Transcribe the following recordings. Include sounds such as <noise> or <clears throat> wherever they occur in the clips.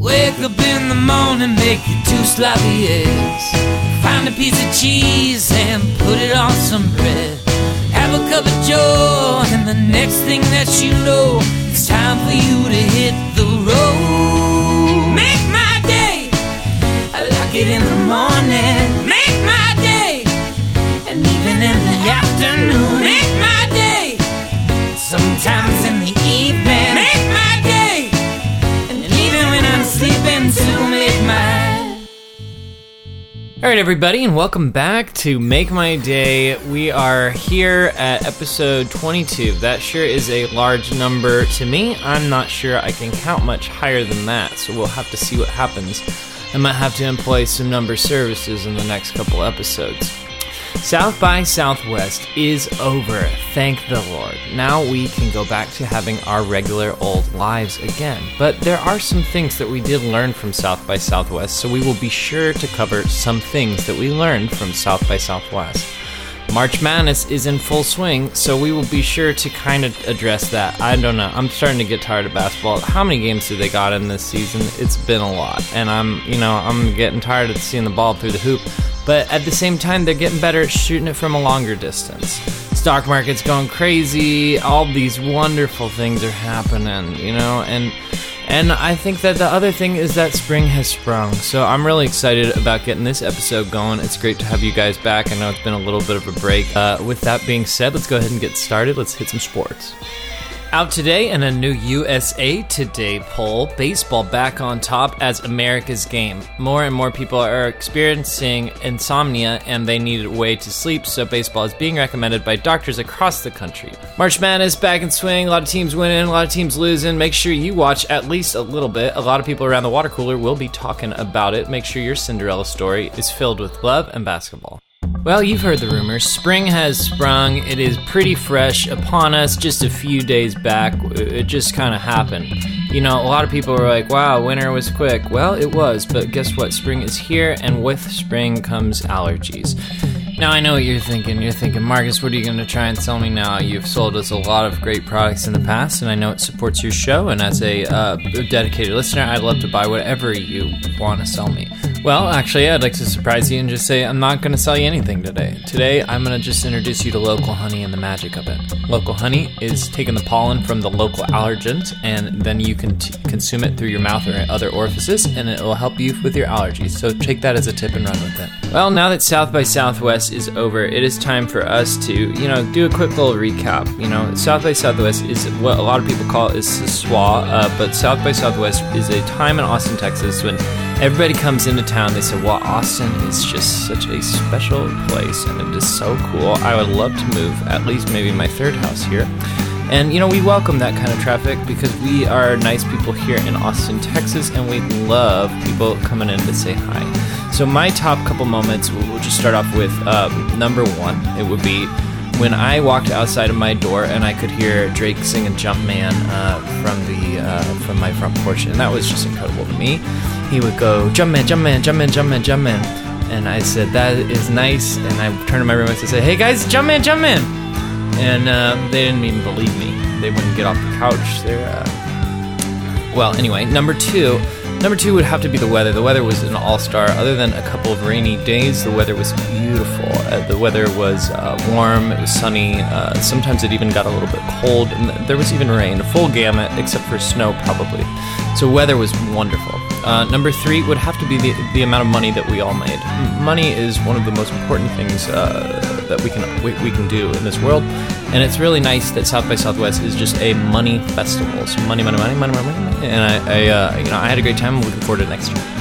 Wake up in the morning, make you two sloppy eggs. Find a piece of cheese and put it on some bread. Have a cup of joe, and the next thing that you know, it's time for you to hit the road. Make my day, I like it in the morning. Make my day, and even in the afternoon. Right, everybody, and welcome back to Make My Day. We are here at episode 22. That sure is a large number to me. I'm not sure I can count much higher than that, so we'll have to see what happens. I might have to employ some number services in the next couple episodes. South by Southwest is over, thank the Lord. Now we can go back to having our regular old lives again. But there are some things that we did learn from South by Southwest, so we will be sure to cover some things that we learned from South by Southwest. March Madness is in full swing, so we will be sure to kind of address that. I don't know. I'm starting to get tired of basketball. How many games do they got in this season? It's been a lot, and I'm, you know, I'm getting tired of seeing the ball through the hoop. But at the same time, they're getting better at shooting it from a longer distance. Stock market's going crazy. All these wonderful things are happening, you know, and and I think that the other thing is that spring has sprung. So I'm really excited about getting this episode going. It's great to have you guys back. I know it's been a little bit of a break. Uh, with that being said, let's go ahead and get started. Let's hit some sports. Out today in a new USA Today poll, baseball back on top as America's game. More and more people are experiencing insomnia and they need a way to sleep, so baseball is being recommended by doctors across the country. March Madness back in swing, a lot of teams winning, a lot of teams losing. Make sure you watch at least a little bit. A lot of people around the water cooler will be talking about it. Make sure your Cinderella story is filled with love and basketball. Well, you've heard the rumors. Spring has sprung. It is pretty fresh upon us just a few days back. It just kind of happened. You know, a lot of people were like, wow, winter was quick. Well, it was, but guess what? Spring is here, and with spring comes allergies. Now, I know what you're thinking. You're thinking, Marcus, what are you going to try and sell me now? You've sold us a lot of great products in the past, and I know it supports your show. And as a uh, dedicated listener, I'd love to buy whatever you want to sell me. Well, actually, I'd like to surprise you and just say I'm not going to sell you anything today. Today, I'm going to just introduce you to local honey and the magic of it. Local honey is taking the pollen from the local allergens, and then you can t- consume it through your mouth or other orifices, and it will help you with your allergies. So take that as a tip and run with it. Well, now that South by Southwest is over, it is time for us to, you know, do a quick little recap. You know, South by Southwest is what a lot of people call is SWA, uh, but South by Southwest is a time in Austin, Texas when everybody comes into town. They say, "Well, Austin is just such a special place, and it is so cool. I would love to move at least maybe my third house here." And you know, we welcome that kind of traffic because we are nice people here in Austin, Texas, and we love people coming in to say hi. So my top couple moments, we'll just start off with um, number one. It would be when I walked outside of my door and I could hear Drake singing "Jumpman" uh, from the uh, from my front porch, and that was just incredible to me. He would go jump man, jump man, jump "Jumpman, Jumpman, Jumpman, Jumpman, Jumpman," and I said that is nice, and I turned to my roommates and said, "Hey guys, Jumpman, Jumpman," and uh, they didn't even believe me. They wouldn't get off the couch. They're uh, well, anyway, number two. Number two would have to be the weather. The weather was an all star. Other than a couple of rainy days, the weather was beautiful. Uh, the weather was uh, warm, it was sunny. Uh, sometimes it even got a little bit cold, and th- there was even rain. Full gamut, except for snow, probably. So, weather was wonderful. Uh, number three would have to be the, the amount of money that we all made. Money is one of the most important things uh, that we can we, we can do in this world, and it's really nice that South by Southwest is just a money festival. So money, money, money, money, money, money, and I, I uh, you know, I had a great time. I'm looking forward to next year.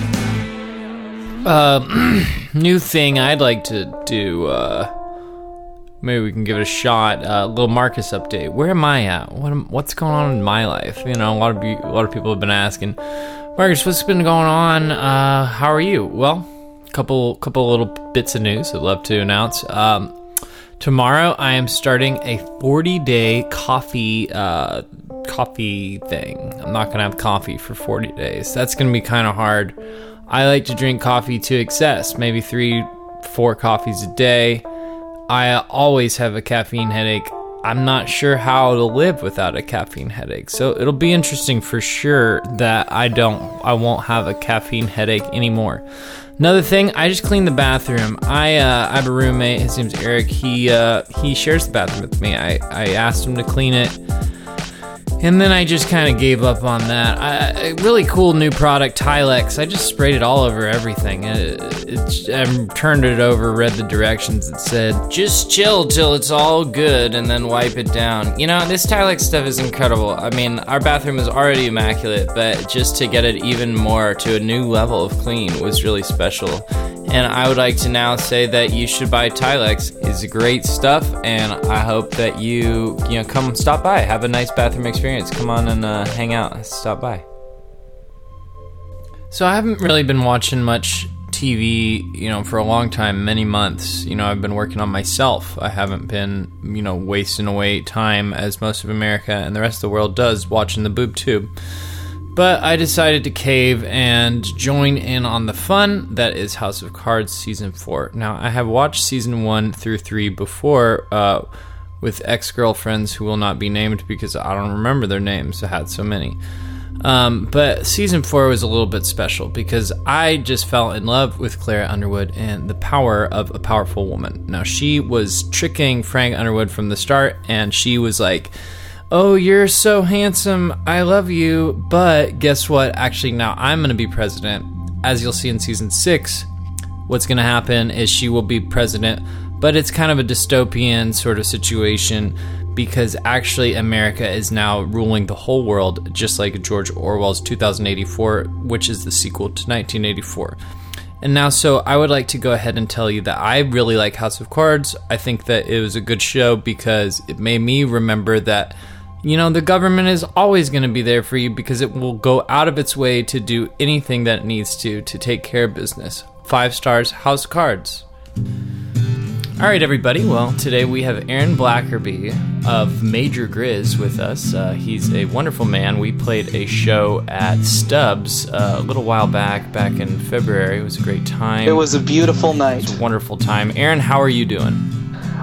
Uh, <clears throat> new thing I'd like to do. Uh, maybe we can give it a shot. A uh, little Marcus update. Where am I at? What am, what's going on in my life? You know, a lot of a lot of people have been asking, Marcus, what's been going on? Uh, how are you? Well, couple couple little bits of news I'd love to announce. Um, tomorrow I am starting a 40 day coffee uh, coffee thing. I'm not gonna have coffee for 40 days. That's gonna be kind of hard. I like to drink coffee to excess, maybe three, four coffees a day. I always have a caffeine headache I'm not sure how to live without a caffeine headache. So it'll be interesting for sure that I don't, I won't have a caffeine headache anymore. Another thing, I just cleaned the bathroom. I uh, I have a roommate. His name's Eric. He uh, he shares the bathroom with me. I, I asked him to clean it and then I just kind of gave up on that. Really cool new product, Tilex. I just sprayed it all over everything. Uh, it, it, I turned it over, read the directions. It said, just chill till it's all good and then wipe it down. You know, this Tilex stuff is incredible. I mean, our bathroom is already immaculate, but just to get it even more to a new level of clean was really special. And I would like to now say that you should buy Tilex. It's great stuff, and I hope that you, you know, come stop by, have a nice bathroom experience. Come on and uh, hang out. Stop by. So I haven't really been watching much TV, you know, for a long time, many months. You know, I've been working on myself. I haven't been, you know, wasting away time as most of America and the rest of the world does watching the boob tube. But I decided to cave and join in on the fun that is House of Cards season 4. Now, I have watched season 1 through 3 before uh, with ex girlfriends who will not be named because I don't remember their names. I had so many. Um, but season four was a little bit special because I just fell in love with Claire Underwood and the power of a powerful woman. Now, she was tricking Frank Underwood from the start, and she was like, Oh, you're so handsome. I love you. But guess what? Actually, now I'm going to be president. As you'll see in season six, what's going to happen is she will be president but it's kind of a dystopian sort of situation because actually America is now ruling the whole world, just like George Orwell's 2084, which is the sequel to 1984. And now, so I would like to go ahead and tell you that I really like House of Cards. I think that it was a good show because it made me remember that, you know, the government is always going to be there for you because it will go out of its way to do anything that it needs to to take care of business. Five stars, House Cards. All right, everybody. Well, today we have Aaron Blackerby of Major Grizz with us. Uh, he's a wonderful man. We played a show at Stubbs uh, a little while back, back in February. It was a great time. It was a beautiful night. It was a wonderful time. Aaron, how are you doing?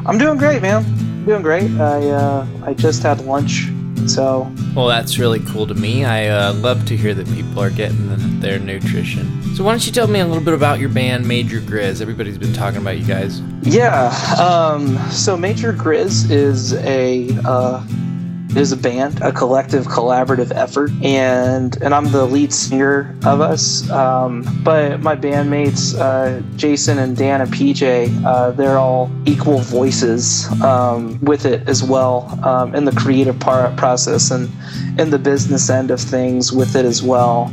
I'm doing great, man. Doing great. I uh, I just had lunch so, well, that's really cool to me. I uh, love to hear that people are getting the, their nutrition. So, why don't you tell me a little bit about your band, Major Grizz? Everybody's been talking about you guys. Yeah. Um, so, Major Grizz is a uh, is a band, a collective, collaborative effort, and and I'm the lead singer of us. Um, but my bandmates, uh, Jason and Dan and PJ, uh, they're all equal voices um, with it as well um, in the creative part process and in the business end of things with it as well.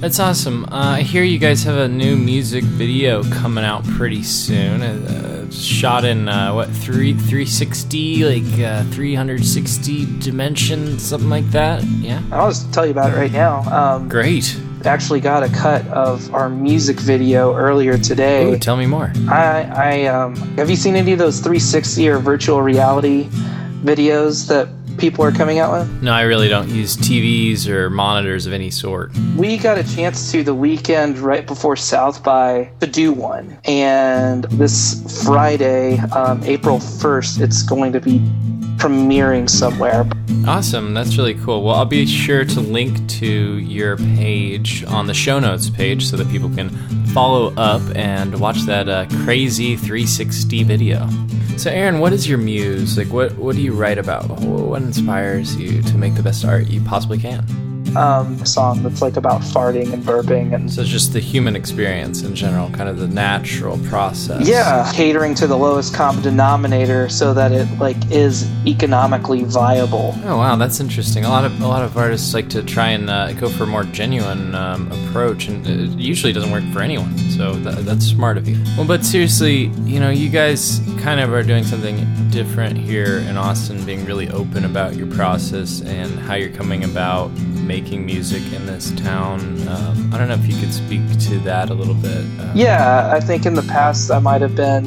That's awesome. Uh, I hear you guys have a new music video coming out pretty soon. Uh, shot in uh, what three 360, like uh, 360 dimension something like that. Yeah. I'll just tell you about it right now. Um, Great. Actually, got a cut of our music video earlier today. Ooh, tell me more. I, I um, have you seen any of those 360 or virtual reality videos that people are coming out with? No, I really don't use TVs or monitors of any sort. We got a chance to the weekend right before South by to do one. And this Friday, um, April 1st, it's going to be premiering somewhere. Awesome. That's really cool. Well, I'll be sure to link to your page on the show notes page so that people can follow up and watch that uh, crazy 360 video. So, Aaron, what is your muse? Like, what what do you write about? What inspires you to make the best art you possibly can? Um, song that's like about farting and burping and so it's just the human experience in general kind of the natural process. Yeah catering to the lowest common denominator so that it like is economically viable. Oh wow that's interesting. A lot of a lot of artists like to try and uh, go for a more genuine um, approach and it usually doesn't work for anyone so that, that's smart of you well but seriously you know you guys kind of are doing something different here in austin being really open about your process and how you're coming about making music in this town. Um, I don't know if you could speak to that a little bit. Uh, yeah, I think in the past I might have been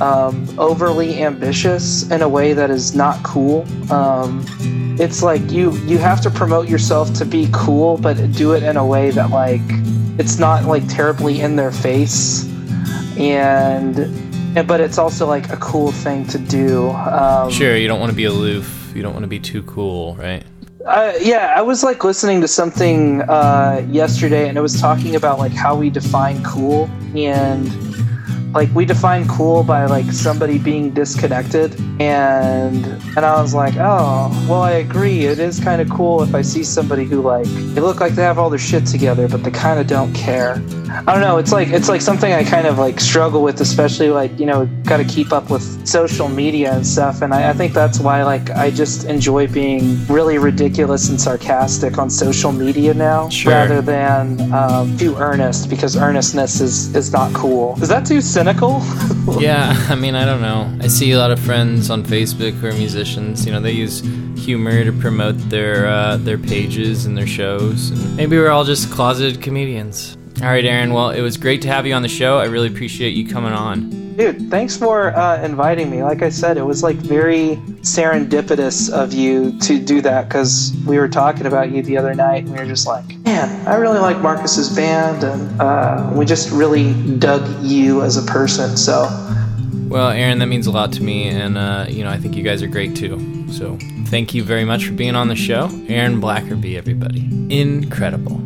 um, overly ambitious in a way that is not cool. Um, it's like you you have to promote yourself to be cool, but do it in a way that like it's not like terribly in their face and and, but it's also like a cool thing to do. Um, Sure, you don't want to be aloof. You don't want to be too cool, right? Uh, yeah, I was like listening to something uh, yesterday, and it was talking about like how we define cool, and like we define cool by like somebody being disconnected, and and I was like, oh, well, I agree. It is kind of cool if I see somebody who like they look like they have all their shit together, but they kind of don't care. I don't know. It's like it's like something I kind of like struggle with, especially like you know, got to keep up with social media and stuff. And I, I think that's why like I just enjoy being really ridiculous and sarcastic on social media now, Sure. rather than um, too earnest because earnestness is is not cool. Is that too cynical? <laughs> Yeah, I mean, I don't know. I see a lot of friends on Facebook who are musicians. You know, they use humor to promote their uh, their pages and their shows. And maybe we're all just closeted comedians. All right, Aaron. Well, it was great to have you on the show. I really appreciate you coming on. Dude, thanks for uh, inviting me. Like I said, it was like very serendipitous of you to do that because we were talking about you the other night and we were just like, man, I really like Marcus's band and uh, we just really dug you as a person. So, Well, Aaron, that means a lot to me, and uh, you know, I think you guys are great too. So, thank you very much for being on the show, Aaron Blackerby, everybody. Incredible.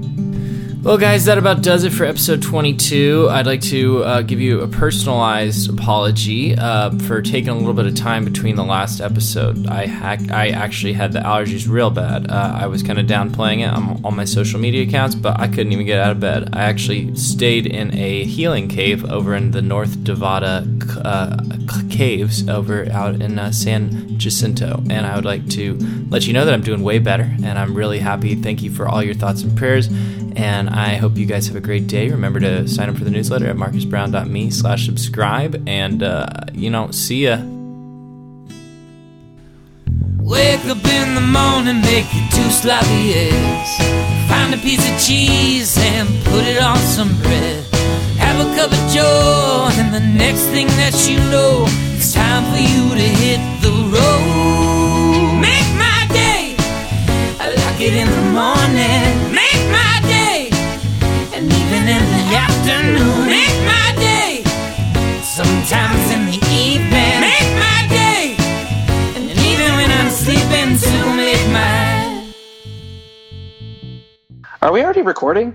Well, guys, that about does it for episode 22. I'd like to uh, give you a personalized apology uh, for taking a little bit of time between the last episode. I hack I actually had the allergies real bad. Uh, I was kind of downplaying it on, on my social media accounts, but I couldn't even get out of bed. I actually stayed in a healing cave over in the North Nevada uh, caves over out in uh, San Jacinto, and I would like to let you know that I'm doing way better, and I'm really happy. Thank you for all your thoughts and prayers, and I hope you guys have a great day. Remember to sign up for the newsletter at marcusbrown.me slash subscribe, and, uh, you know, see ya. Wake up in the morning, make your two sloppy eggs. Find a piece of cheese and put it on some bread. Have a cup of joe, and the next thing that you know, it's time for you to hit we already recording?